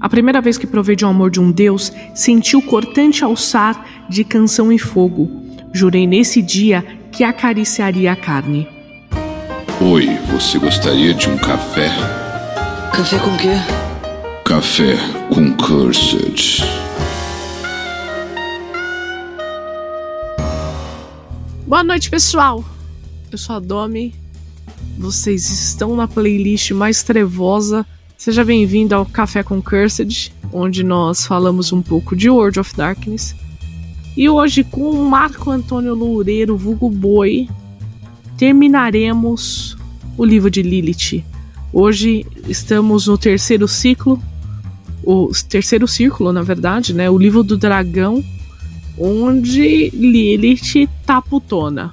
A primeira vez que provei de um amor de um Deus, senti o cortante alçar de canção e fogo. Jurei nesse dia que acariciaria a carne. Oi, você gostaria de um café? Café com quê? Café com Cursed. Boa noite, pessoal. Eu sou a Domi. Vocês estão na playlist mais trevosa Seja bem-vindo ao Café com Cursed, onde nós falamos um pouco de World of Darkness. E hoje, com o Marco Antônio Loureiro, vulgo Boi, terminaremos o livro de Lilith. Hoje estamos no terceiro ciclo, o terceiro círculo, na verdade, né? O livro do dragão, onde Lilith tá putona.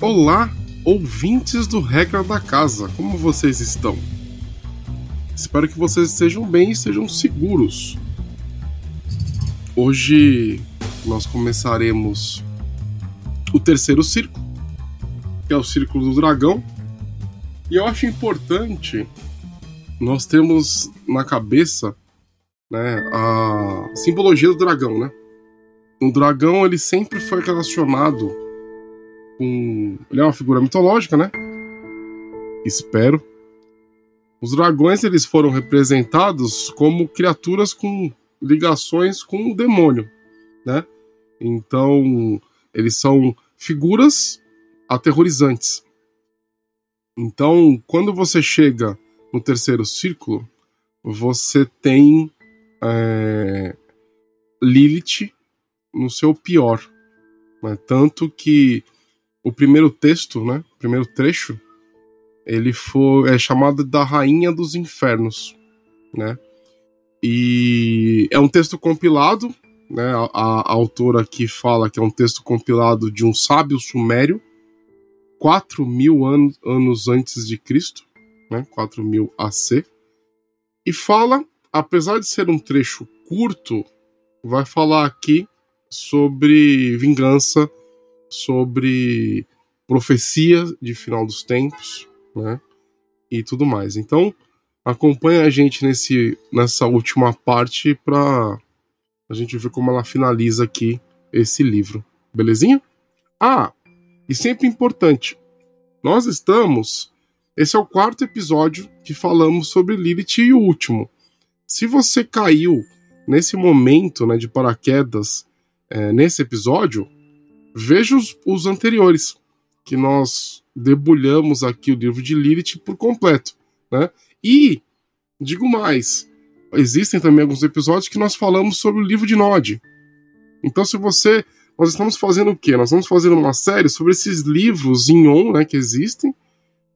Olá, ouvintes do Regra da Casa, como vocês estão? Espero que vocês estejam bem e estejam seguros. Hoje nós começaremos o terceiro círculo, que é o círculo do dragão. E eu acho importante nós termos na cabeça né, a simbologia do dragão, né? O dragão ele sempre foi relacionado com. Ele é uma figura mitológica, né? Espero os dragões eles foram representados como criaturas com ligações com o demônio, né? Então, eles são figuras aterrorizantes. Então, quando você chega no terceiro círculo, você tem é, Lilith no seu pior. Né? Tanto que o primeiro texto, né, o primeiro trecho, ele foi é chamado da Rainha dos Infernos, né? E é um texto compilado, né? A, a, autora aqui fala que é um texto compilado de um sábio sumério, 4 mil an anos antes de Cristo, né? 4 mil AC, e fala, apesar de ser um trecho curto, vai falar aqui sobre vingança, sobre profecia de final dos tempos, né? E tudo mais. Então, acompanha a gente nesse, nessa última parte para a gente ver como ela finaliza aqui esse livro. Belezinha? Ah, e sempre importante, nós estamos. Esse é o quarto episódio que falamos sobre Lilith e o último. Se você caiu nesse momento né, de paraquedas é, nesse episódio, veja os, os anteriores que nós debulhamos aqui o livro de Lilith por completo, né? E digo mais, existem também alguns episódios que nós falamos sobre o livro de Nod. Então, se você, nós estamos fazendo o quê? Nós estamos fazendo uma série sobre esses livros em on, né, que existem,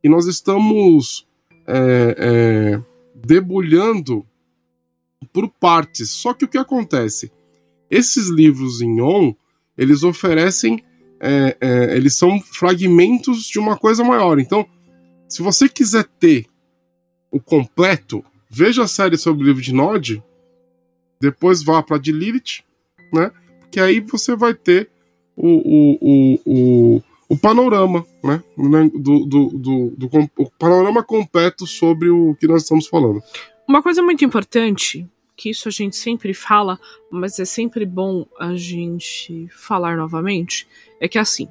e nós estamos é, é, debulhando por partes. Só que o que acontece? Esses livros em on, eles oferecem é, é, eles são fragmentos de uma coisa maior. Então, se você quiser ter o completo, veja a série sobre o livro de Nod, depois vá para de Lilith, né? Porque aí você vai ter o, o, o, o, o panorama, né? Do, do, do, do, o panorama completo sobre o que nós estamos falando. Uma coisa muito importante que isso a gente sempre fala, mas é sempre bom a gente falar novamente, é que assim,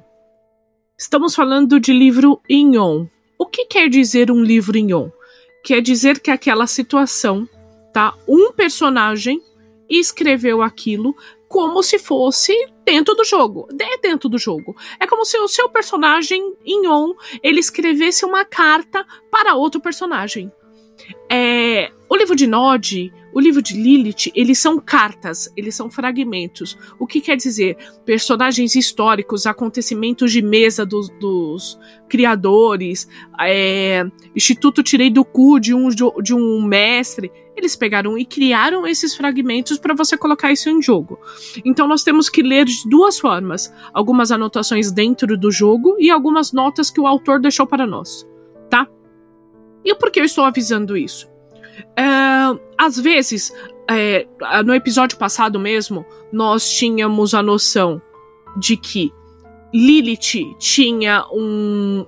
estamos falando de livro on. O que quer dizer um livro on? Quer dizer que aquela situação, tá? Um personagem escreveu aquilo como se fosse dentro do jogo. É dentro do jogo. É como se o seu personagem em on ele escrevesse uma carta para outro personagem. É, o livro de Nod o livro de Lilith, eles são cartas, eles são fragmentos. O que quer dizer? Personagens históricos, acontecimentos de mesa dos, dos criadores, é, Instituto Tirei do Cu de um, de um mestre. Eles pegaram e criaram esses fragmentos para você colocar isso em jogo. Então nós temos que ler de duas formas: algumas anotações dentro do jogo e algumas notas que o autor deixou para nós, tá? E por que eu estou avisando isso? É, às vezes, é, no episódio passado mesmo, nós tínhamos a noção de que Lilith tinha, um,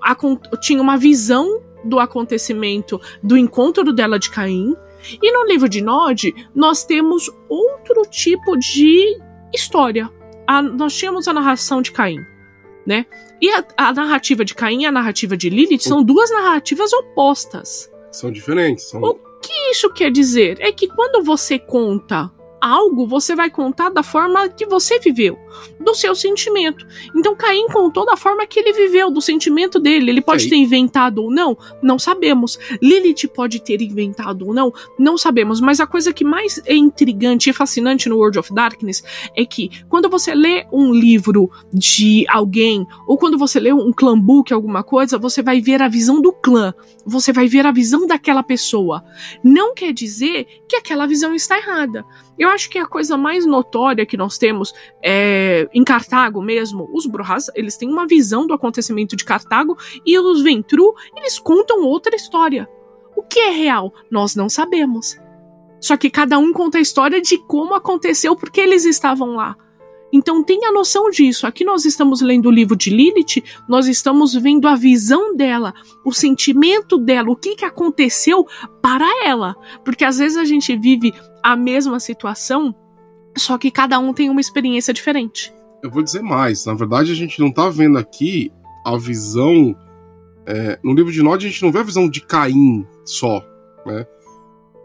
tinha uma visão do acontecimento do encontro dela de Caim E no livro de Nod, nós temos outro tipo de história. A, nós tínhamos a narração de Caim, né? E a, a, narrativa de Caim e a narrativa de Lilith são duas narrativas opostas. São diferentes. São... O que isso quer dizer? É que quando você conta algo, você vai contar da forma que você viveu, do seu sentimento. Então Caim contou da forma que ele viveu, do sentimento dele. Ele pode ter inventado ou não, não sabemos. Lilith pode ter inventado ou não, não sabemos. Mas a coisa que mais é intrigante e fascinante no World of Darkness é que quando você lê um livro de alguém, ou quando você lê um clã book, alguma coisa, você vai ver a visão do clã. Você vai ver a visão daquela pessoa. Não quer dizer que aquela visão está errada. Eu acho que a coisa mais notória que nós temos é, em Cartago mesmo, os Brujas, eles têm uma visão do acontecimento de Cartago e os Ventru, eles contam outra história. O que é real? Nós não sabemos. Só que cada um conta a história de como aconteceu porque eles estavam lá. Então tenha noção disso. Aqui nós estamos lendo o livro de Lilith, nós estamos vendo a visão dela, o sentimento dela, o que, que aconteceu para ela. Porque às vezes a gente vive a mesma situação, só que cada um tem uma experiência diferente. Eu vou dizer mais. Na verdade, a gente não está vendo aqui a visão. É, no livro de Nod, a gente não vê a visão de Caim só. Né?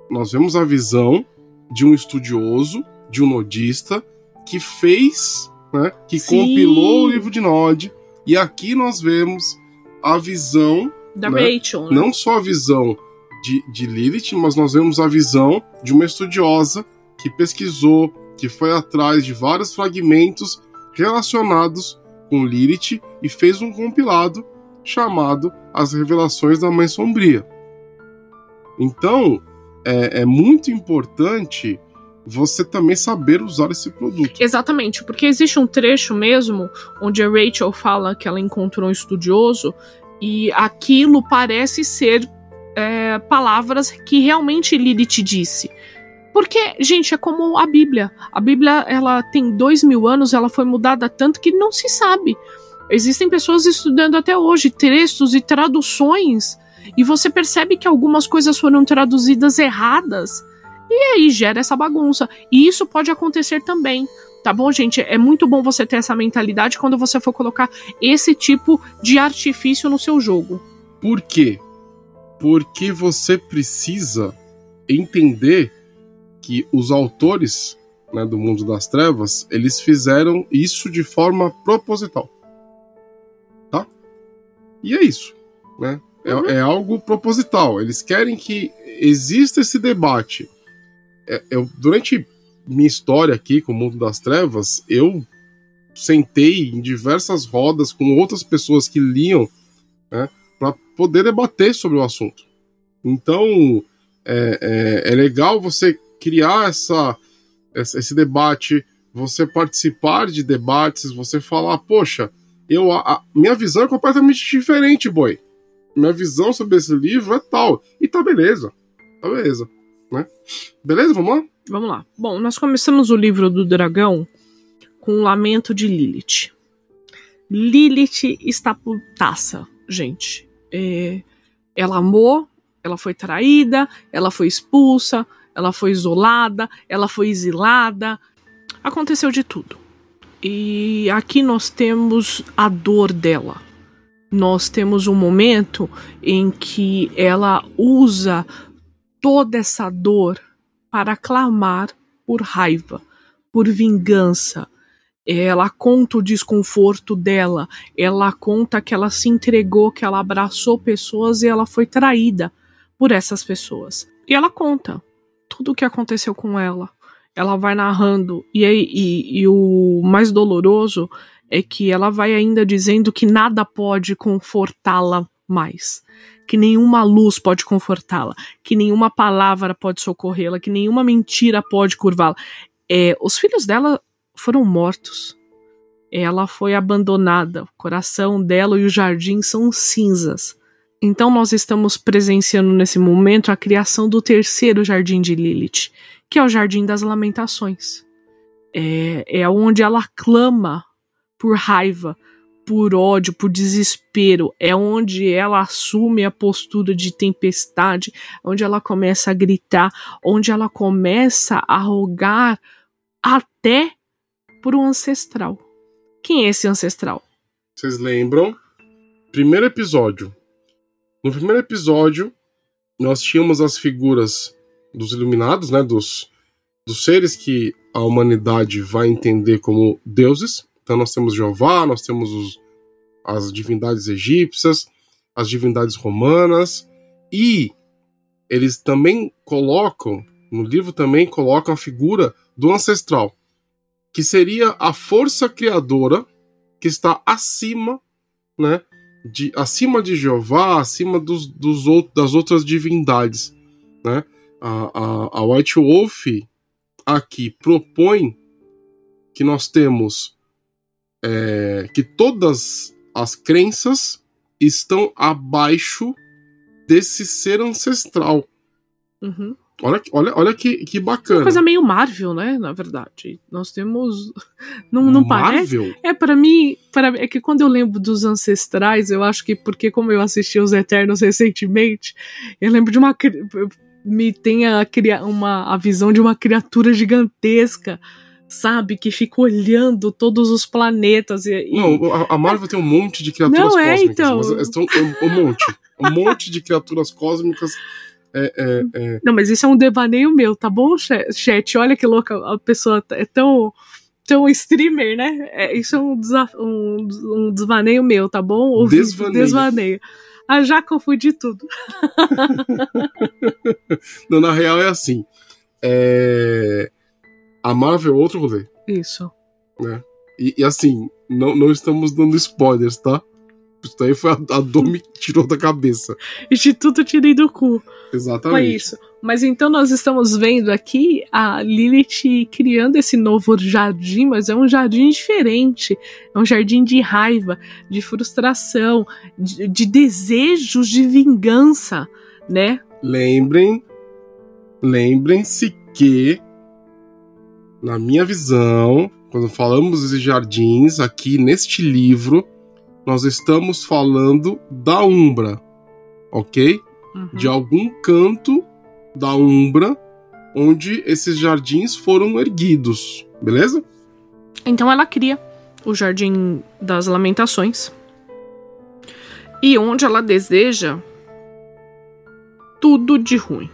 Nós vemos a visão de um estudioso, de um nodista, que fez, né, que Sim. compilou o livro de Nod, e aqui nós vemos a visão da né, Rachel. Né? Não só a visão de, de Lilith, mas nós vemos a visão de uma estudiosa que pesquisou, que foi atrás de vários fragmentos relacionados com Lilith e fez um compilado chamado As Revelações da Mãe Sombria. Então, é, é muito importante você também saber usar esse produto. Exatamente, porque existe um trecho mesmo onde a Rachel fala que ela encontrou um estudioso e aquilo parece ser é, palavras que realmente Lilith disse. Porque, gente, é como a Bíblia. A Bíblia, ela tem dois mil anos, ela foi mudada tanto que não se sabe. Existem pessoas estudando até hoje textos e traduções, e você percebe que algumas coisas foram traduzidas erradas e aí gera essa bagunça. E isso pode acontecer também. Tá bom, gente? É muito bom você ter essa mentalidade quando você for colocar esse tipo de artifício no seu jogo. Por quê? Porque você precisa entender que os autores né, do mundo das trevas eles fizeram isso de forma proposital. Tá? E é isso. Né? É, uhum. é algo proposital. Eles querem que exista esse debate é, eu, durante minha história aqui com o mundo das trevas, eu sentei em diversas rodas com outras pessoas que liam né, para poder debater sobre o assunto. Então é, é, é legal você criar essa, esse debate, você participar de debates, você falar, poxa, eu a, minha visão é completamente diferente, boy. Minha visão sobre esse livro é tal. E tá beleza. Tá beleza né? Beleza, vamos lá? Vamos lá. Bom, nós começamos o livro do dragão com o lamento de Lilith. Lilith está putaça, gente. É, ela amou, ela foi traída, ela foi expulsa, ela foi isolada, ela foi exilada. Aconteceu de tudo. E aqui nós temos a dor dela. Nós temos um momento em que ela usa toda essa dor para clamar por raiva, por vingança. Ela conta o desconforto dela, ela conta que ela se entregou, que ela abraçou pessoas e ela foi traída por essas pessoas. E ela conta tudo o que aconteceu com ela. Ela vai narrando, e, e, e o mais doloroso é que ela vai ainda dizendo que nada pode confortá-la mais que nenhuma luz pode confortá-la, que nenhuma palavra pode socorrê-la, que nenhuma mentira pode curvá-la. É, os filhos dela foram mortos. Ela foi abandonada. O coração dela e o jardim são cinzas. Então nós estamos presenciando nesse momento a criação do terceiro jardim de Lilith, que é o Jardim das Lamentações. É, é onde ela clama por raiva, por ódio, por desespero, é onde ela assume a postura de tempestade, onde ela começa a gritar, onde ela começa a rogar até por um ancestral. Quem é esse ancestral? Vocês lembram? Primeiro episódio. No primeiro episódio, nós tínhamos as figuras dos iluminados, né, dos, dos seres que a humanidade vai entender como deuses. Então nós temos Jeová, nós temos os, as divindades egípcias, as divindades romanas e eles também colocam no livro também colocam a figura do ancestral, que seria a força criadora que está acima, né, de, acima de Jeová, acima dos, dos das outras divindades, né? A, a, a White Wolf aqui propõe que nós temos é, que todas as crenças estão abaixo desse ser ancestral. Uhum. Olha, olha, olha que, que bacana. Uma coisa meio Marvel, né? Na verdade. Nós temos. Não, não Marvel? parece? É, para mim, para É que quando eu lembro dos ancestrais, eu acho que porque, como eu assisti os Eternos recentemente, eu lembro de uma. Me tem a, uma, a visão de uma criatura gigantesca sabe? Que fica olhando todos os planetas. E, Não, a, Marvel tem um monte de criaturas Não, é, cósmicas. Então... Mas estão, um, um monte. Um monte de criaturas cósmicas. É, é, é. Não, mas isso é um devaneio meu, tá bom, chat? Olha que louca, a pessoa é tão, tão streamer, né? É, isso é um, um, um desvaneio meu, tá bom? Ou desvaneio. desvaneio. Ah, já confundi tudo. Não, na real é assim. É... A Marvel é outro rolê. Isso. Né? E, e, assim, não, não estamos dando spoilers, tá? Isso daí foi a, a Domi que tirou da cabeça. Instituto tirei do cu. Exatamente. Foi isso. Mas então nós estamos vendo aqui a Lilith criando esse novo jardim, mas é um jardim diferente. É um jardim de raiva, de frustração, de, de desejos de vingança, né? Lembrem, lembrem-se que na minha visão, quando falamos de jardins aqui neste livro, nós estamos falando da Umbra, ok? Uhum. De algum canto da Umbra onde esses jardins foram erguidos, beleza? Então ela cria o Jardim das Lamentações e onde ela deseja tudo de ruim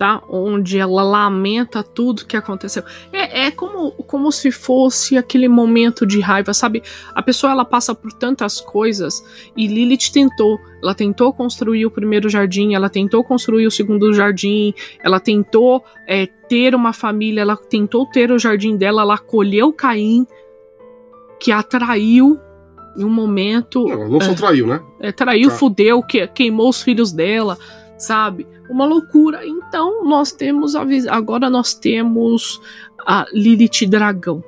tá? Onde ela lamenta tudo que aconteceu. É, é como, como se fosse aquele momento de raiva, sabe? A pessoa ela passa por tantas coisas e Lilith tentou. Ela tentou construir o primeiro jardim, ela tentou construir o segundo jardim, ela tentou é, ter uma família, ela tentou ter o jardim dela, ela acolheu Caim, que atraiu em um momento. Não, não só é, traiu, né? É, traiu, Ca... fudeu, que, queimou os filhos dela sabe? Uma loucura. Então nós temos a agora nós temos a Lilith Dragão.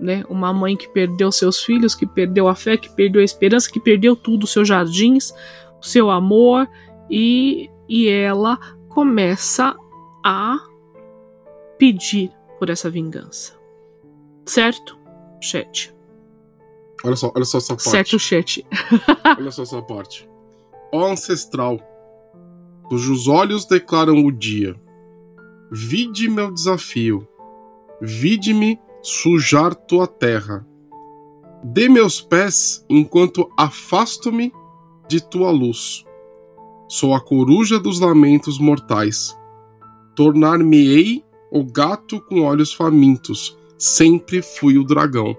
Né? Uma mãe que perdeu seus filhos, que perdeu a fé, que perdeu a esperança, que perdeu tudo, seus jardins, o seu amor e, e ela começa a pedir por essa vingança. Certo? Chat. Olha só, olha só essa parte. Certo, chat. olha só essa parte. Ó ancestral, cujos olhos declaram o dia. Vide meu desafio, vide-me sujar tua terra. Dê meus pés enquanto afasto-me de tua luz. Sou a coruja dos lamentos mortais. Tornar-me-ei o gato com olhos famintos. Sempre fui o dragão.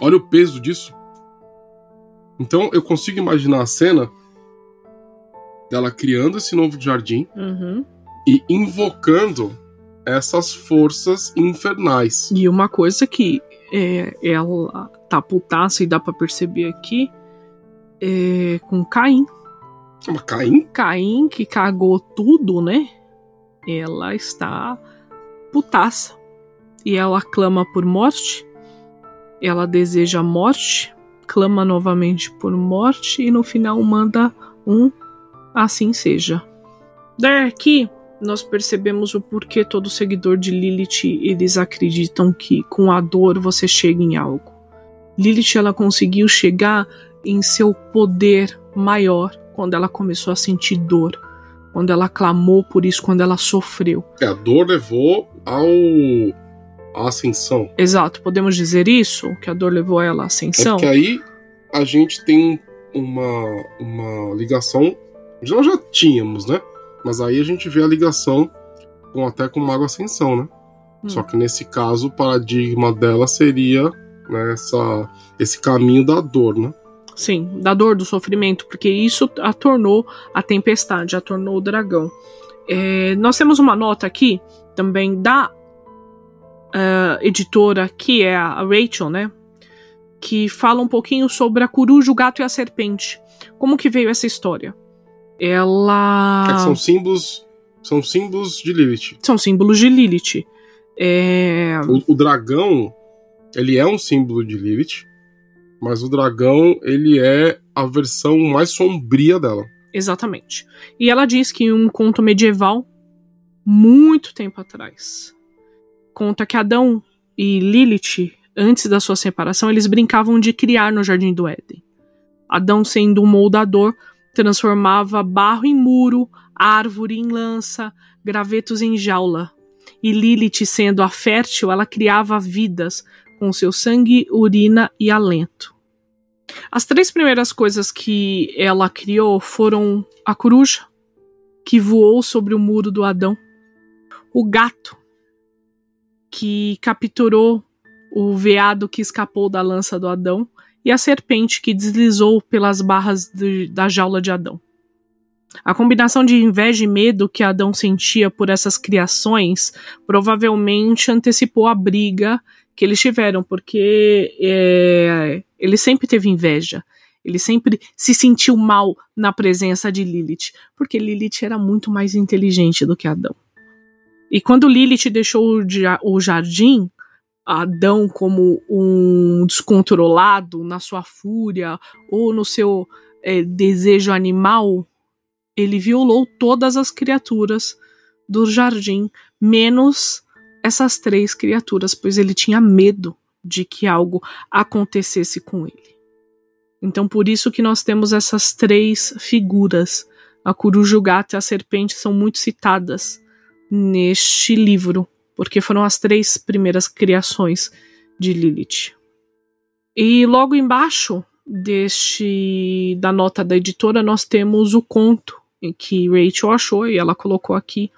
Olha o peso disso. Então eu consigo imaginar a cena dela criando esse novo jardim uhum. e invocando essas forças infernais. E uma coisa que é, ela tá putaça e dá para perceber aqui é com Caim. Mas Caim? Caim, que cagou tudo, né? Ela está putaça. E ela clama por morte. Ela deseja morte. Clama novamente por morte. E no final manda um assim seja. Daqui nós percebemos o porquê todo seguidor de Lilith eles acreditam que com a dor você chega em algo. Lilith ela conseguiu chegar em seu poder maior quando ela começou a sentir dor, quando ela clamou por isso, quando ela sofreu. É, a dor levou ao à ascensão. Exato, podemos dizer isso? Que a dor levou ela à ascensão? É que aí a gente tem uma, uma ligação. Nós já tínhamos, né? Mas aí a gente vê a ligação com até com Mago Ascensão, né? Hum. Só que nesse caso o paradigma dela seria né, essa, esse caminho da dor, né? Sim, da dor, do sofrimento, porque isso a tornou a tempestade, a tornou o dragão. É, nós temos uma nota aqui também da uh, editora, que é a Rachel, né? Que fala um pouquinho sobre a coruja, o gato e a serpente. Como que veio essa história? Ela. É são símbolos. São símbolos de Lilith. São símbolos de Lilith. É... O, o dragão, ele é um símbolo de Lilith, mas o dragão, ele é a versão mais sombria dela. Exatamente. E ela diz que em um conto medieval, muito tempo atrás, conta que Adão e Lilith, antes da sua separação, eles brincavam de criar no Jardim do Éden. Adão, sendo um moldador, transformava barro em muro, árvore em lança, gravetos em jaula. E Lilith, sendo a fértil, ela criava vidas com seu sangue, urina e alento. As três primeiras coisas que ela criou foram a coruja, que voou sobre o muro do Adão, o gato, que capturou o veado que escapou da lança do Adão e a serpente que deslizou pelas barras de, da jaula de Adão. A combinação de inveja e medo que Adão sentia por essas criações provavelmente antecipou a briga que eles tiveram, porque é, ele sempre teve inveja. Ele sempre se sentiu mal na presença de Lilith, porque Lilith era muito mais inteligente do que Adão. E quando Lilith deixou o jardim, Adão como um descontrolado na sua fúria ou no seu é, desejo animal, ele violou todas as criaturas do jardim, menos essas três criaturas, pois ele tinha medo de que algo acontecesse com ele. Então, por isso que nós temos essas três figuras. A coruja, o gato e a serpente são muito citadas neste livro, porque foram as três primeiras criações de Lilith. E logo embaixo deste da nota da editora nós temos o conto que Rachel achou e ela colocou aqui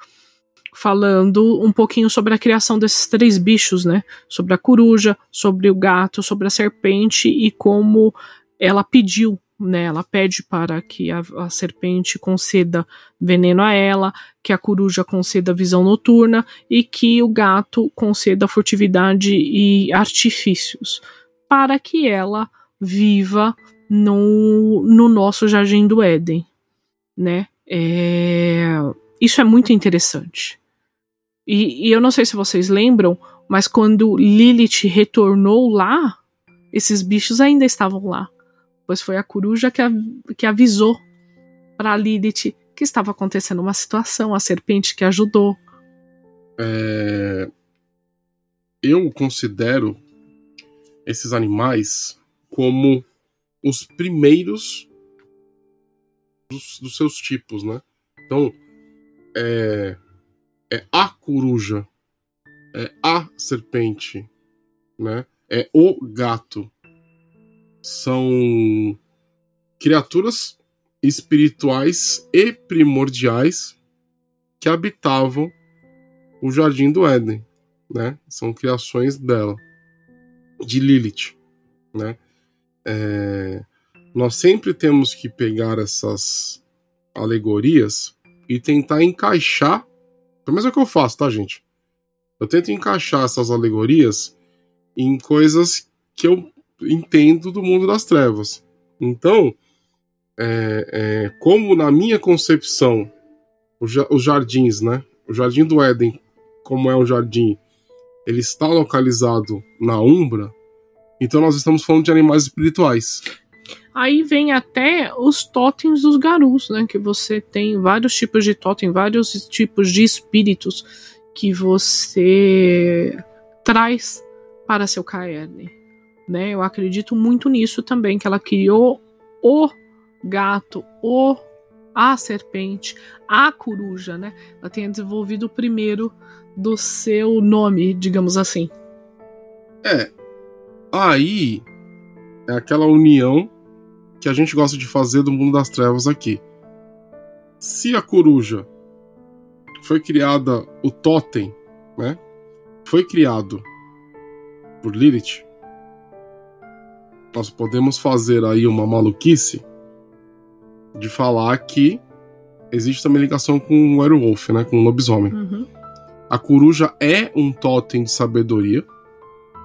falando um pouquinho sobre a criação desses três bichos, né? Sobre a coruja, sobre o gato, sobre a serpente e como ela pediu né, ela pede para que a, a, serpente conceda veneno a ela, que a coruja conceda visão noturna e que o gato conceda furtividade e artifícios, para que ela viva no, no nosso jardim do Éden, né? É, isso é muito interessante. E, e eu não sei se vocês lembram, mas quando Lilith retornou lá, esses bichos ainda estavam lá pois foi a coruja que, que avisou para Lilith que estava acontecendo uma situação, a serpente que ajudou. É... Eu considero esses animais como os primeiros dos, dos seus tipos, né? Então, é, é a coruja, é a serpente, né? É o gato, são criaturas espirituais e primordiais que habitavam o jardim do Éden, né? São criações dela, de Lilith, né? É, nós sempre temos que pegar essas alegorias e tentar encaixar, pelo menos é o que eu faço, tá, gente? Eu tento encaixar essas alegorias em coisas que eu entendo do mundo das trevas. Então, é, é, como na minha concepção, os jardins, né? O jardim do Éden, como é um jardim, ele está localizado na Umbra, então nós estamos falando de animais espirituais. Aí vem até os totens dos garus, né? Que você tem vários tipos de totem, vários tipos de espíritos que você traz para seu caerne né? Eu acredito muito nisso também, que ela criou o gato, o a serpente, a coruja, né? Ela tenha desenvolvido o primeiro do seu nome, digamos assim. É. Aí é aquela união que a gente gosta de fazer do mundo das trevas aqui. Se a coruja foi criada, o totem, né? Foi criado por Lilith. Nós podemos fazer aí uma maluquice de falar que existe também ligação com o werewolf, né? Com o lobisomem. Uhum. A coruja é um totem de sabedoria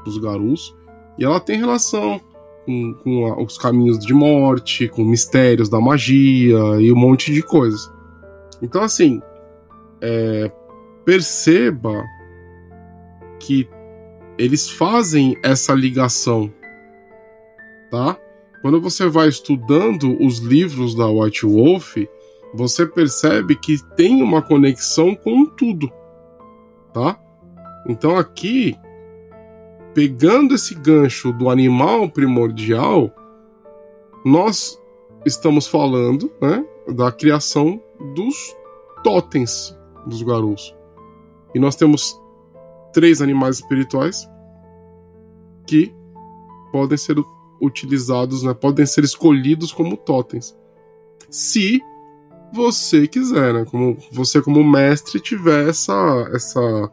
dos garus e ela tem relação com, com a, os caminhos de morte, com mistérios da magia e um monte de coisas. Então, assim, é, perceba que eles fazem essa ligação, tá? Quando você vai estudando os livros da White Wolf, você percebe que tem uma conexão com tudo, tá? Então aqui, pegando esse gancho do animal primordial, nós estamos falando, né, da criação dos totens dos garus. E nós temos três animais espirituais que podem ser utilizados, né, podem ser escolhidos como totens. Se você quiser, né, como você como mestre tiver essa essa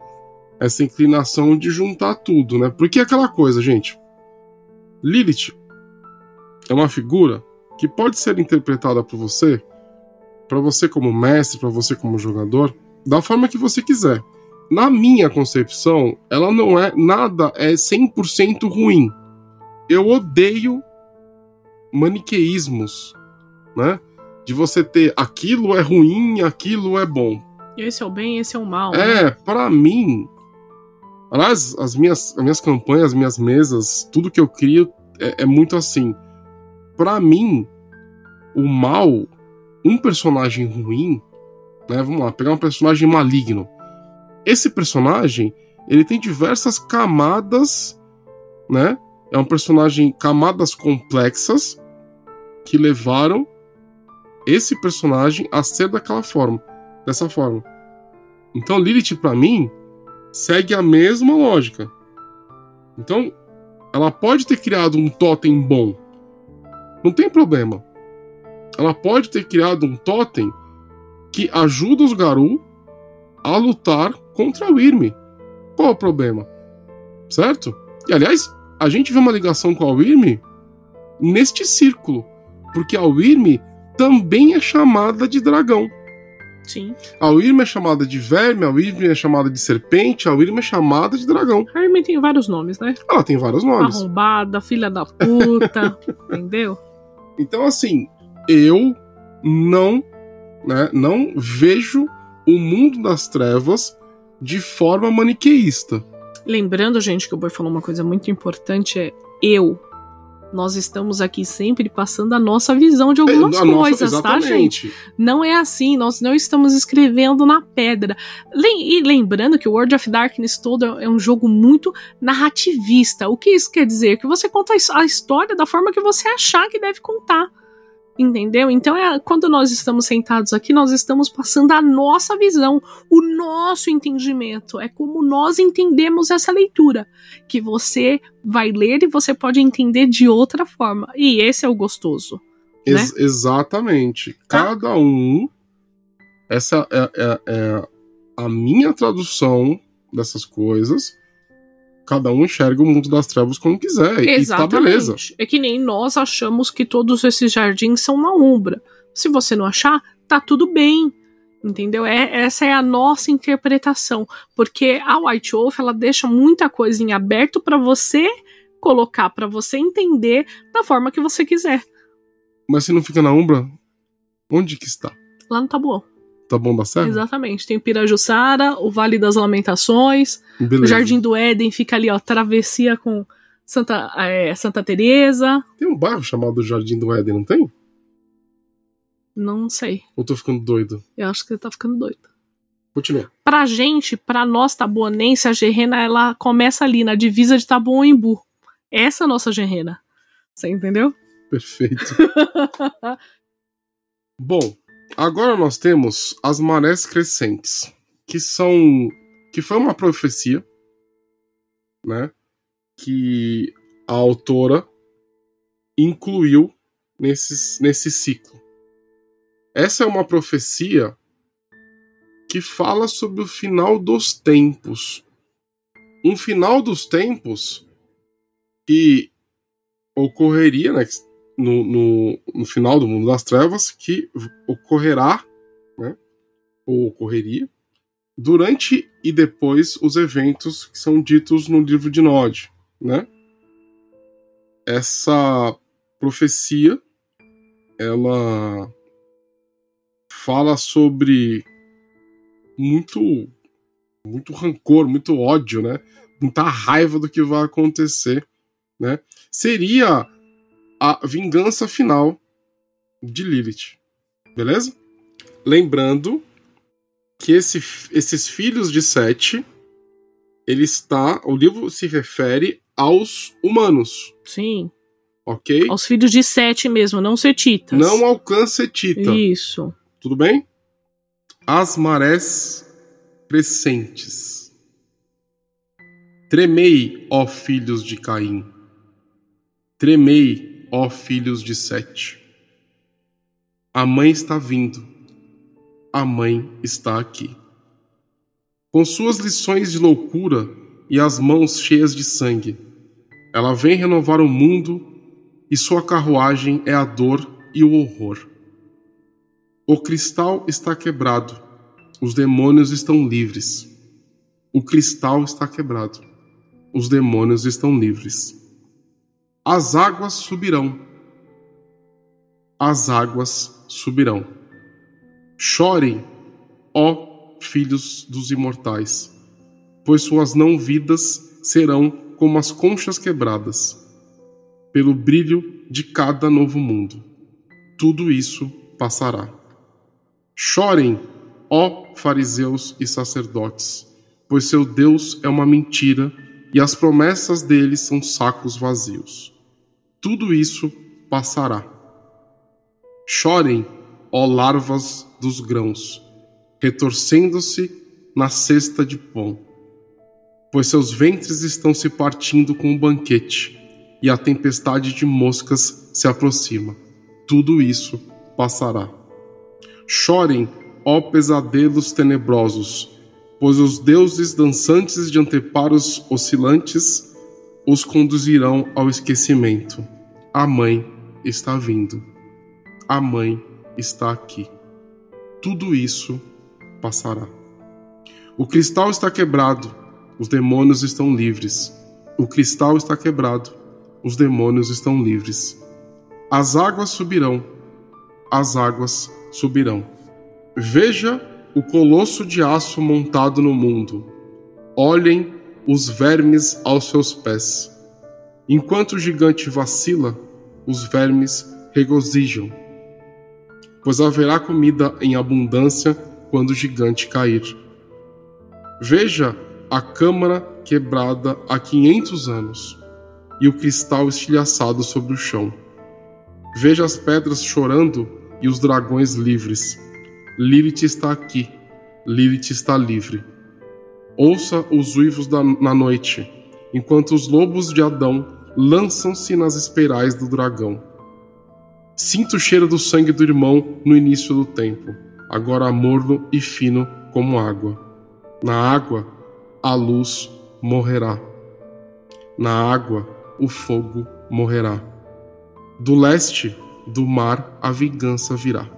essa inclinação de juntar tudo, né? Porque é aquela coisa, gente. Lilith é uma figura que pode ser interpretada por você, para você como mestre, para você como jogador, da forma que você quiser. Na minha concepção, ela não é nada é 100% ruim eu odeio maniqueísmos, né? De você ter aquilo é ruim, aquilo é bom. Esse é o bem, esse é o mal. É, né? para mim. Aliás, as minhas, as minhas campanhas, as minhas mesas, tudo que eu crio é, é muito assim. Para mim, o mal, um personagem ruim, né? Vamos lá, pegar um personagem maligno. Esse personagem, ele tem diversas camadas, né? É um personagem camadas complexas que levaram esse personagem a ser daquela forma, dessa forma. Então Lilith para mim segue a mesma lógica. Então ela pode ter criado um totem bom, não tem problema. Ela pode ter criado um totem que ajuda os Garu a lutar contra o Irme. Qual o problema? Certo? E aliás, a gente vê uma ligação com a Wyrm neste círculo, porque a Wyrm também é chamada de dragão. Sim. A Wyrm é chamada de verme, a Wyrm é chamada de serpente, a Wyrm é chamada de dragão. A Wyrm tem vários nomes, né? Ela tem vários nomes. Arrombada, filha da puta, entendeu? Então, assim, eu não, né, não vejo o mundo das trevas de forma maniqueísta. Lembrando, gente, que o Boi falou uma coisa muito importante: é eu. Nós estamos aqui sempre passando a nossa visão de algumas É, a nossa- coisas, tá, gente? Não é assim, nós não estamos escrevendo na pedra. E lembrando que o World of Darkness todo é um jogo muito narrativista. O que isso quer dizer? Que você conta a história da forma que você achar que deve contar. Entendeu? Então, é, quando nós estamos sentados aqui, nós estamos passando a nossa visão, o nosso entendimento. É como nós entendemos essa leitura. Que você vai ler e você pode entender de outra forma. E esse é o gostoso. Ex- exatamente. Tá. Cada um. Essa é, é- é a minha tradução dessas coisas. Cada um enxerga o mundo das trevas como quiser. E tá beleza. Exatamente. É que nem nós achamos que todos esses jardins são na Umbra. Se você não achar, tá tudo bem. Entendeu? É, essa é a nossa interpretação. Porque a White Wolf ela deixa muita coisa em aberto para você colocar, para você entender da forma que você quiser. Mas se não fica na Umbra, onde que está? Lá no Tabuão. Tá bom da Serra? Exatamente. Tem Pirajussara, o Vale das Lamentações, Beleza. o Jardim do Éden fica ali, ó, travessia com Santa, é, Santa Teresa. Tem um bairro chamado Jardim do Éden, não tem? Não sei. Ou tô ficando doido? Eu acho que você tá ficando doido. Continua. Pra gente, pra nós tabuanense, a Gerrena, ela começa ali na divisa de Tabuão-Embu. essa é a nossa genrena. Você entendeu? Perfeito. Bom, agora nós temos as marés crescentes, que são que foi uma profecia, né, que a autora incluiu nesses, nesse ciclo. Essa é uma profecia que fala sobre o final dos tempos. Um final dos tempos que ocorreria né, no, no, no final do mundo das trevas, que ocorrerá, né, ou ocorreria, durante e depois os eventos que são ditos no livro de Nod, né? Essa profecia ela fala sobre muito muito rancor, muito ódio, né? Muita raiva do que vai acontecer, né? Seria a vingança final de Lilith. Beleza? Lembrando que esse, esses filhos de Sete, ele está, o livro se refere aos humanos. Sim. Ok? Aos filhos de Sete mesmo, não setitas. Não alcance Tita. Isso. Tudo bem? As marés crescentes. Tremei, ó filhos de Caim. Tremei, ó filhos de Sete. A mãe está vindo. A mãe está aqui. Com suas lições de loucura e as mãos cheias de sangue, ela vem renovar o mundo e sua carruagem é a dor e o horror. O cristal está quebrado, os demônios estão livres. O cristal está quebrado, os demônios estão livres. As águas subirão, as águas subirão. Chorem, ó filhos dos imortais, pois suas não-vidas serão como as conchas quebradas pelo brilho de cada novo mundo. Tudo isso passará. Chorem, ó fariseus e sacerdotes, pois seu Deus é uma mentira e as promessas dele são sacos vazios. Tudo isso passará. Chorem, ó larvas dos grãos, retorcendo-se na cesta de pão, pois seus ventres estão se partindo com um banquete e a tempestade de moscas se aproxima. Tudo isso passará. Chorem, ó pesadelos tenebrosos, pois os deuses dançantes de anteparos oscilantes os conduzirão ao esquecimento. A mãe está vindo. A mãe está aqui. Tudo isso passará. O cristal está quebrado, os demônios estão livres. O cristal está quebrado, os demônios estão livres. As águas subirão, as águas subirão. Veja o colosso de aço montado no mundo. Olhem os vermes aos seus pés. Enquanto o gigante vacila, os vermes regozijam, pois haverá comida em abundância quando o gigante cair. Veja a câmara quebrada há quinhentos anos e o cristal estilhaçado sobre o chão. Veja as pedras chorando e os dragões livres. Lilith está aqui, Lilith está livre. Ouça os uivos da, na noite, enquanto os lobos de Adão lançam-se nas espirais do dragão. Sinta o cheiro do sangue do irmão no início do tempo, agora morno e fino como água. Na água, a luz morrerá. Na água, o fogo morrerá. Do leste do mar a vingança virá.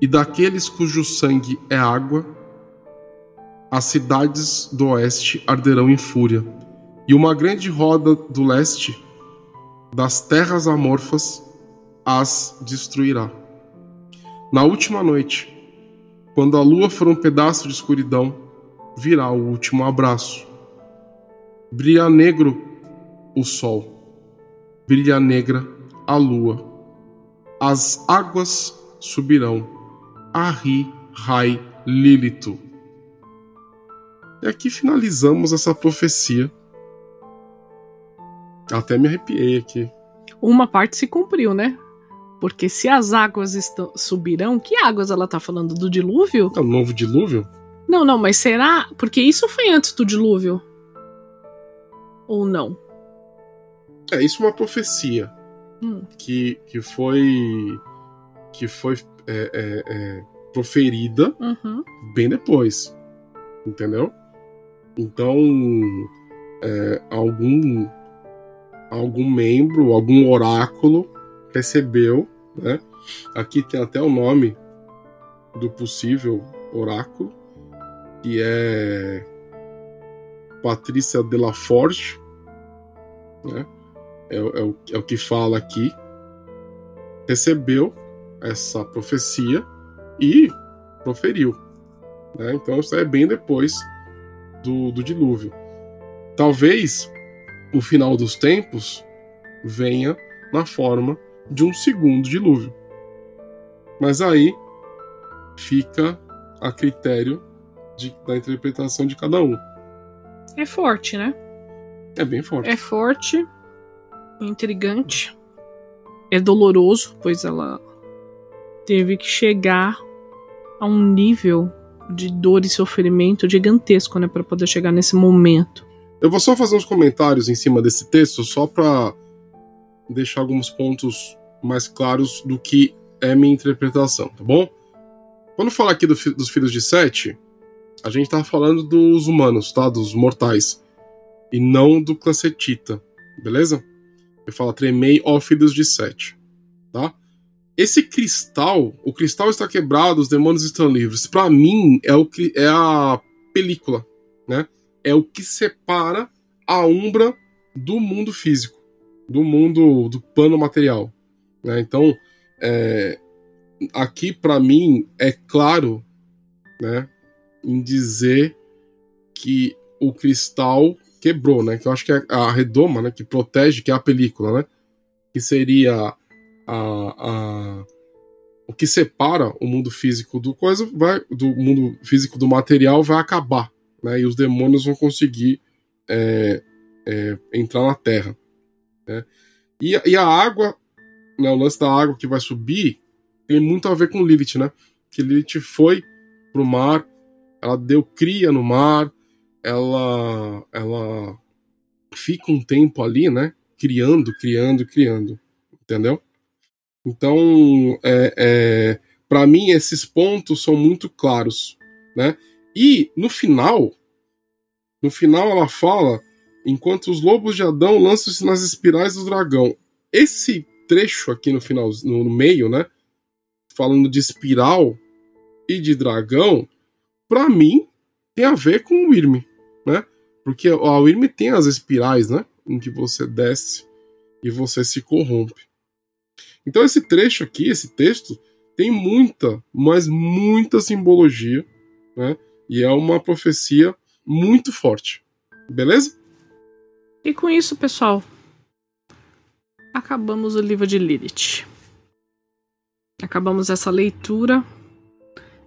E daqueles cujo sangue é água, as cidades do oeste arderão em fúria, e uma grande roda do leste, das terras amorfas, as destruirá. Na última noite, quando a lua for um pedaço de escuridão, virá o último abraço. Brilha negro o sol, brilha negra a lua, as águas subirão, Arri, Rai, Lílito. E aqui finalizamos essa profecia Até me arrepiei aqui. Uma parte se cumpriu, né? Porque se as águas estão, subirão, que águas ela tá falando? Do dilúvio? É o novo dilúvio? Não, não, mas será? Porque isso foi antes do dilúvio. Ou não? É, isso é uma profecia. Hum. Que, que foi. Que foi é, é, é, proferida Uhum. bem depois. Entendeu? Então. é, algum. Algum membro, algum oráculo recebeu, né? Aqui tem até o nome do possível oráculo, que é Patrícia de la Forge, né? É, é o, é o que fala aqui. Recebeu essa profecia e proferiu. né? Então isso é bem depois do, do dilúvio. Talvez o final dos tempos venha na forma de um segundo dilúvio. Mas aí fica a critério de- da interpretação de cada um. É forte, né? É bem forte. É forte, intrigante, é doloroso, pois ela teve que chegar a um nível de dor e sofrimento gigantesco, né, para poder chegar nesse momento. Eu vou só fazer uns comentários em cima desse texto, só para deixar alguns pontos mais claros do que é minha interpretação, tá bom? Quando fala aqui do dos filhos de Sete, a gente tá falando dos humanos, tá? Dos mortais. E não do clã Setita, beleza? Eu falo tremei, ó filhos de Sete, tá? Esse cristal, o cristal está quebrado, os demônios estão livres. Pra mim, é, o, que- é a película, né? é o que separa a Umbra do mundo físico, do mundo do plano material. né? Então, é, aqui para mim é claro, né, em dizer que o cristal quebrou, né? Que eu acho que é a redoma, né, que protege, que é a película, né, que seria a, a o que separa o mundo físico do coisa vai do mundo físico do material vai acabar né, e os demônios vão conseguir é, é, entrar na Terra. Né? E, a- e a água, né, o lance da água que vai subir, tem muito a ver com Lilith, né? Que Lilith foi pro mar, ela deu cria no mar, ela, ela fica um tempo ali, né? Criando, criando, criando, entendeu? Então, é, é, para mim, esses pontos são muito claros, né? E no final, no final ela fala: enquanto os lobos de Adão lançam-se nas espirais do dragão. Esse trecho aqui no final, no, meio, né? Falando de espiral e de dragão, para mim tem a ver com o Irme, né? Porque a Irme tem as espirais, né? Em que você desce e você se corrompe. Então esse trecho aqui, esse texto, tem muita, mas muita simbologia, né? E é uma profecia muito forte. Beleza? E com isso, pessoal, acabamos o livro de Lilith. Acabamos essa leitura,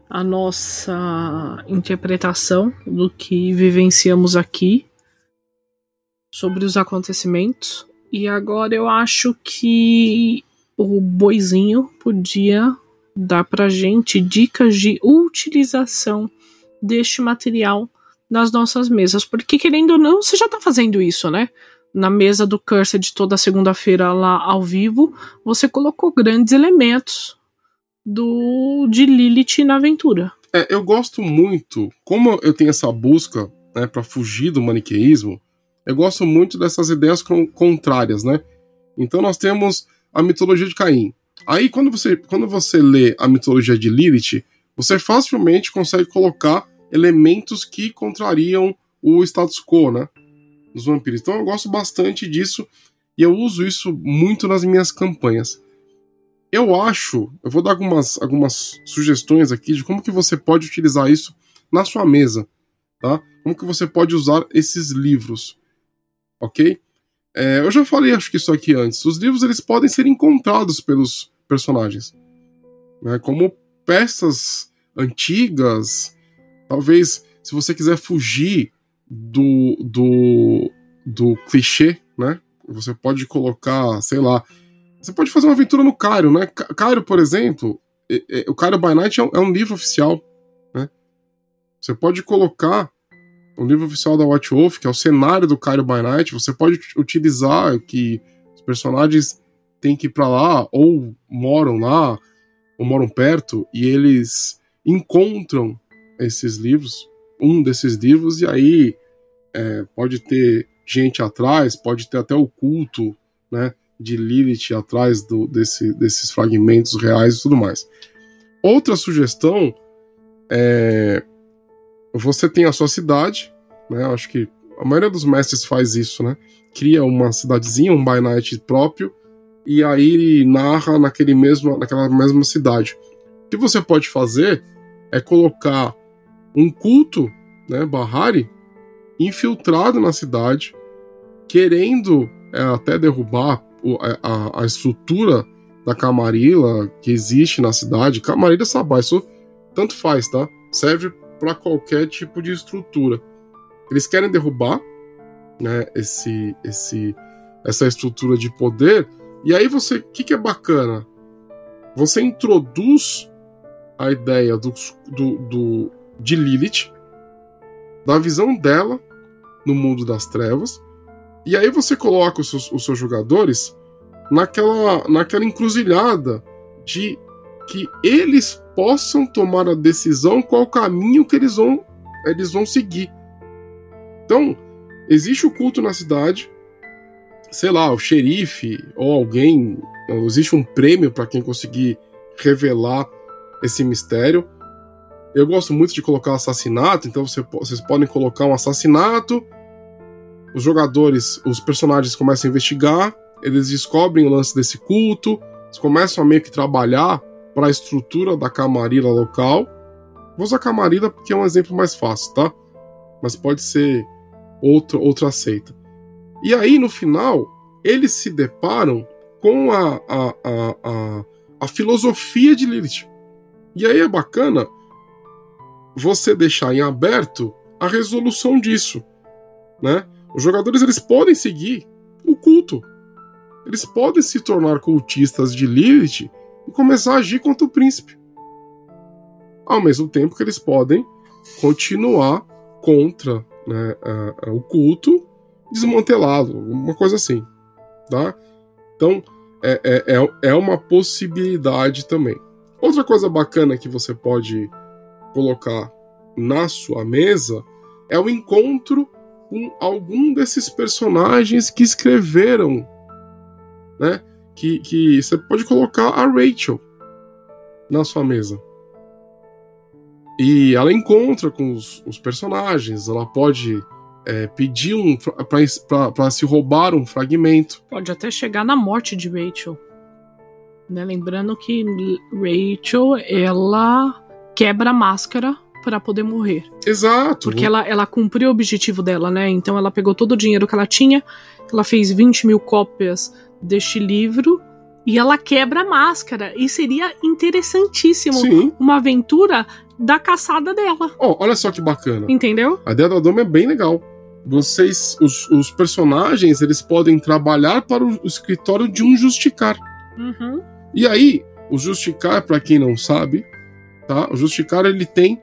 a nossa interpretação do que vivenciamos aqui sobre os acontecimentos. E agora eu acho que o boizinho podia dar pra gente dicas de utilização deste material nas nossas mesas. Porque, querendo ou não, você já tá fazendo isso, né? Na mesa do Cursed toda segunda-feira lá ao vivo, você colocou grandes elementos do de Lilith na aventura. É, eu gosto muito, como eu tenho essa busca né, para fugir do maniqueísmo, eu gosto muito dessas ideias con- contrárias, né? Então nós temos a mitologia de Caim. Aí quando você, quando você lê a mitologia de Lilith, você facilmente consegue colocar elementos que contrariam o status quo, né? Dos vampiros. Então eu gosto bastante disso e eu uso isso muito nas minhas campanhas. Eu acho, eu vou dar algumas, algumas sugestões aqui de como que você pode utilizar isso na sua mesa, tá? Como que você pode usar esses livros, ok? É, eu já falei, acho que isso aqui antes. Os livros eles podem ser encontrados pelos personagens, né? Como peças antigas. Talvez, se você quiser fugir do do, do clichê, né? Você pode colocar, sei lá. Você pode fazer uma aventura no Cairo, né? Cairo, por exemplo, é, é, o Cairo by Night é um, é um livro oficial. Né? Você pode colocar o livro oficial da White Wolf, que é o cenário do Cairo by Night. Você pode utilizar que os personagens têm que ir para lá, ou moram lá, ou moram perto, e eles encontram esses livros, um desses livros, e aí é, pode ter gente atrás, pode ter até o culto né, de Lilith atrás do, desse, desses fragmentos reais e tudo mais. Outra sugestão é. Você tem a sua cidade, né? Acho que a maioria dos mestres faz isso, né? Cria uma cidadezinha, um by night próprio, e aí narra naquele mesmo, naquela mesma cidade. O que você pode fazer é colocar um culto, né, Bahari, infiltrado na cidade, querendo é, até derrubar a, a, estrutura da Camarilla que existe na cidade. Camarilla Sabá, isso tanto faz, tá? Serve para qualquer tipo de estrutura. Eles querem derrubar né, esse, esse, essa estrutura de poder. E aí você, o que, que é bacana? Você introduz a ideia do, do, do, de Lilith, da visão dela no mundo das trevas, e aí você coloca os seus, os seus jogadores naquela, naquela encruzilhada de que eles possam tomar a decisão qual caminho que eles vão, eles vão seguir. Então, existe o culto na cidade, sei lá, o xerife ou alguém, existe um prêmio para quem conseguir revelar esse mistério. Eu gosto muito de colocar assassinato, então você, vocês podem colocar um assassinato. Os jogadores, os personagens começam a investigar, eles descobrem o lance desse culto, eles começam a meio que trabalhar para a estrutura da camarila local. Vou usar camarila porque é um exemplo mais fácil, tá? Mas pode ser outra, outra seita. E aí, no final, eles se deparam com a, a, a, a, a filosofia de Lilith. E aí é bacana você deixar em aberto a resolução disso, né? Os jogadores eles podem seguir o culto, eles podem se tornar cultistas de Lilith e começar a agir contra o príncipe. Ao mesmo tempo que eles podem continuar contra né, o culto, desmantelá-lo, uma coisa assim. Tá? Então, é, é, é, é uma possibilidade também. Outra coisa bacana que você pode colocar na sua mesa é o encontro com algum desses personagens que escreveram né? Que, que você pode colocar a Rachel na sua mesa. E ela encontra com os, os personagens, ela pode é, pedir um para se roubar um fragmento. Pode até chegar na morte de Rachel. Né? Lembrando que Rachel ela quebra a máscara para poder morrer. Exato. Porque ela, ela cumpriu o objetivo dela, né? Então ela pegou todo o dinheiro que ela tinha, ela fez 20 mil cópias deste livro e ela quebra a máscara. E seria interessantíssimo Sim. uma aventura da caçada dela. Oh, olha só que bacana. Entendeu? A ideia da Doma é bem legal. Vocês, os, os, personagens, eles podem trabalhar para o escritório de um justicar. Uhum. E aí, o justicar, para quem não sabe, tá? O justicar ele tem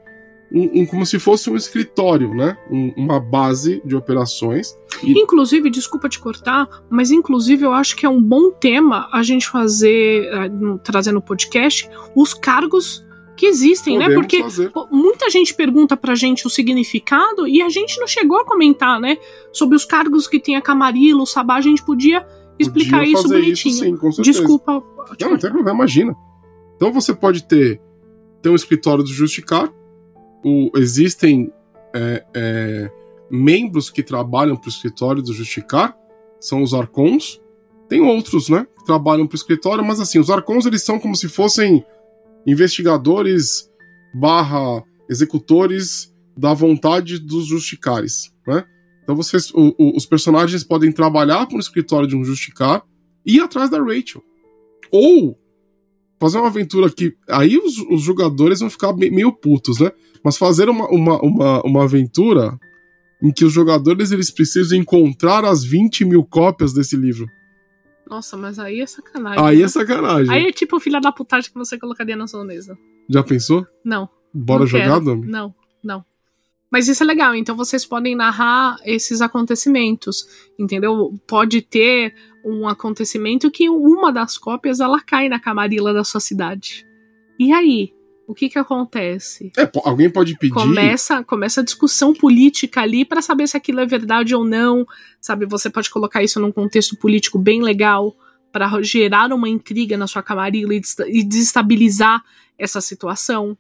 um, um, como se fosse um escritório, né? Um, uma base de operações. E... Inclusive, desculpa te cortar, mas inclusive eu acho que é um bom tema a gente fazer, uh, trazer no podcast, os cargos que existem, né? Podemos né? Porque fazer. muita gente pergunta pra gente o significado e a gente não chegou a comentar, né? Sobre os cargos que tem a Camarilla, o Sabá, a gente podia explicar podia isso bonitinho. Isso, sim, com certeza. Desculpa. Não, não tem problema, imagina. Então você pode ter, ter um escritório do Justicar, o, existem é, é, membros que trabalham para o escritório do Justicar, são os arcons. Tem outros, né, que trabalham para o escritório, mas assim, os arcons eles são como se fossem investigadores barra executores da vontade dos justicares, né? Então vocês, o, o, os personagens podem trabalhar para o escritório de um justicar e ir atrás da Rachel. Ou fazer uma aventura que. Aí os, os jogadores vão ficar meio putos, né? Mas fazer uma, uma, uma, uma aventura em que os jogadores eles precisam encontrar as 20 mil cópias desse livro. Nossa, mas aí é sacanagem. Aí né? é sacanagem. Aí é tipo o filho da putagem que você colocaria na sua mesa. Já pensou? Não. Bora não jogar. Domi? Não, não. Mas isso é legal, então vocês podem narrar esses acontecimentos, entendeu? Pode ter um acontecimento que uma das cópias ela cai na camarila da sua cidade. E aí? O que que acontece? É, alguém pode pedir. Começa, começa a discussão política ali para saber se aquilo é verdade ou não, sabe? Você pode colocar isso num contexto político bem legal para gerar uma intriga na sua camarila e desta- e desestabilizar essa situação.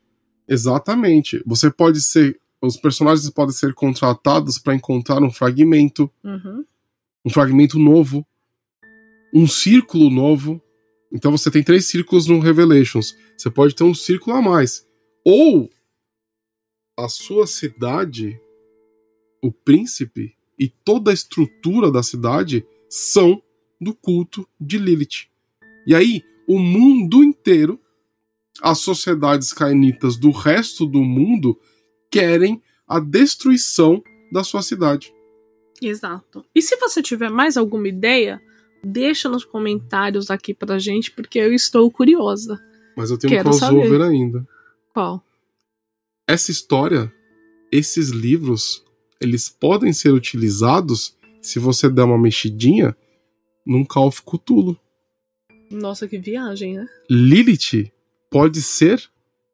Exatamente. Você pode ser. Os personagens podem ser contratados para encontrar um fragmento, Uhum. um fragmento novo, um círculo novo. Então você tem três círculos no Revelations. Você pode ter um círculo a mais. Ou a sua cidade, o príncipe e toda a estrutura da cidade são do culto de Lilith. E aí, o mundo inteiro, as sociedades cainitas do resto do mundo, querem a destruição da sua cidade. Exato. E se você tiver mais alguma ideia, deixa nos comentários aqui pra gente, porque eu estou curiosa. Mas eu tenho Quero um crossover saber. ainda. Qual? Essa história, esses livros, eles podem ser utilizados se você der uma mexidinha num Call of Cthulhu. Nossa, que viagem, né? Lilith pode ser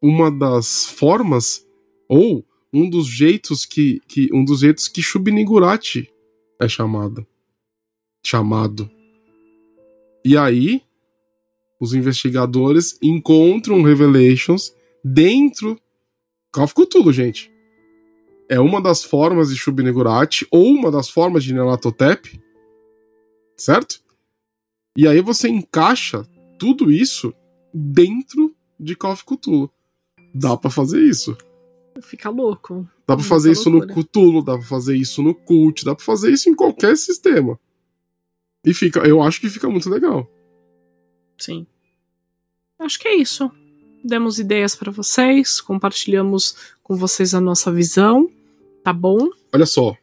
uma das formas ou um dos jeitos que, que um dos jeitos que Shub-Niggurath é chamada. Chamado. E aí os investigadores encontram Revelations dentro Call of Cthulhu, gente. É uma das formas de Shub-Niggurath ou uma das formas de Nelatotep. Certo? E aí você encaixa tudo isso dentro de Call of Cthulhu. Dá pra fazer isso. Fica louco. Dá pra Muita fazer isso loucura. no Cthulhu, dá pra fazer isso no Cult, dá pra fazer isso em qualquer sistema. E fica, eu acho que fica muito legal. Sim. Acho que é isso. Demos ideias pra vocês, compartilhamos com vocês a nossa visão, tá bom? Olha só.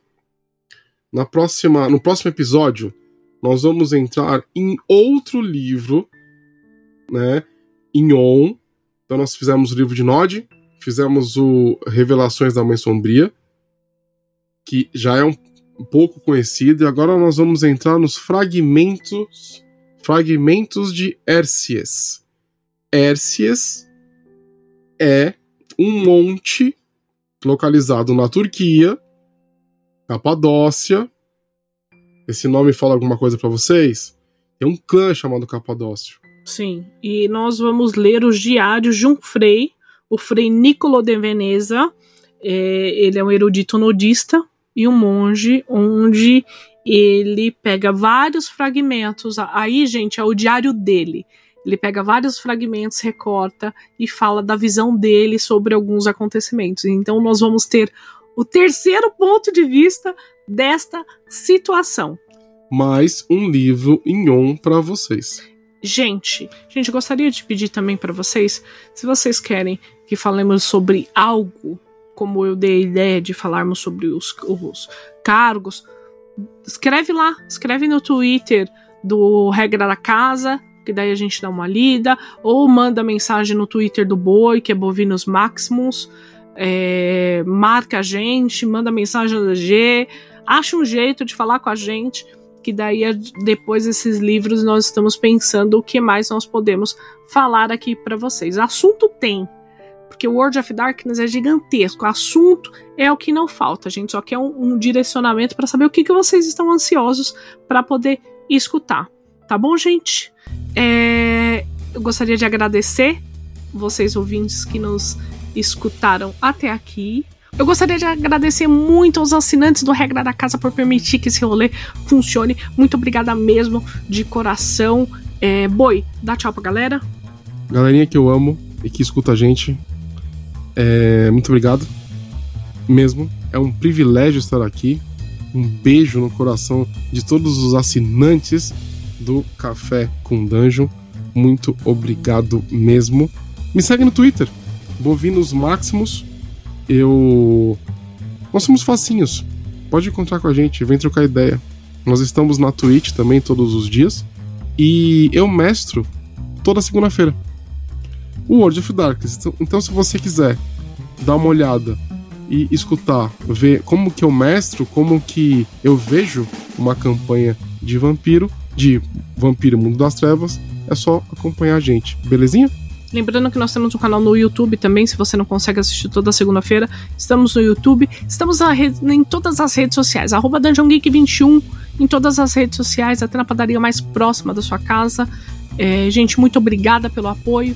Na próxima, no próximo episódio, nós vamos entrar em outro livro, né? Em On. Então nós fizemos o livro de Nod, fizemos o Revelações da Mãe Sombria, que já é um pouco conhecido, e agora nós vamos entrar nos fragmentos fragmentos de Hércies. Hércies é um monte localizado na Turquia, Capadócia. Esse nome fala alguma coisa pra vocês? Tem um clã chamado Capadócio. Sim. E nós vamos ler os diários de um frei, o frei Niccolo de Veneza. É, ele é um erudito nodista e um monge, onde ele pega vários fragmentos. Aí, gente, é o diário dele. Ele pega vários fragmentos, recorta e fala da visão dele sobre alguns acontecimentos. Então, nós vamos ter o terceiro ponto de vista desta situação. Mais um livro em on pra vocês. Gente, gente, gostaria de pedir também para vocês, se vocês querem que falemos sobre algo, como eu dei a ideia de falarmos sobre os, os cargos, escreve lá, escreve no Twitter do Regra da Casa, que daí a gente dá uma lida, ou manda mensagem no Twitter do Boi, que é Bovinos Maximus, é, marca a gente, manda mensagem da G, acha um jeito de falar com a gente, que daí depois desses livros nós estamos pensando o que mais nós podemos falar aqui para vocês. Assunto tem, porque o World of Darkness é gigantesco. Assunto é o que não falta. Gente só quer um, um direcionamento para saber o que, que vocês estão ansiosos para poder escutar. Tá bom, gente? É, eu gostaria de agradecer vocês ouvintes que nos escutaram até aqui. Eu gostaria de agradecer muito aos assinantes do Regra da Casa por permitir que esse rolê funcione. Muito obrigada mesmo, de coração. É, Boi, dá tchau pra galera. Galerinha que eu amo e que escuta a gente, é, muito obrigado. Mesmo. É um privilégio estar aqui. Um beijo no coração de todos os assinantes do Café com Dungeon. Muito obrigado mesmo. Me segue no Twitter, Bovinos Maximus. Eu. Nós somos facinhos. pode encontrar com a gente, vem trocar ideia. Nós estamos na Twitch também todos os dias. E eu mestro toda segunda-feira. O World of Darkness. Então, então, se você quiser dar uma olhada e escutar, ver como que eu mestro, como que eu vejo uma campanha de vampiro, de Vampiro Mundo das Trevas, é só acompanhar a gente, belezinha? Lembrando que nós temos um canal no YouTube também, se você não consegue assistir toda segunda-feira. Estamos no YouTube, estamos rede, em todas as redes sociais, arroba DungeonGeek21, em todas as redes sociais, até na padaria mais próxima da sua casa. É, gente, muito obrigada pelo apoio.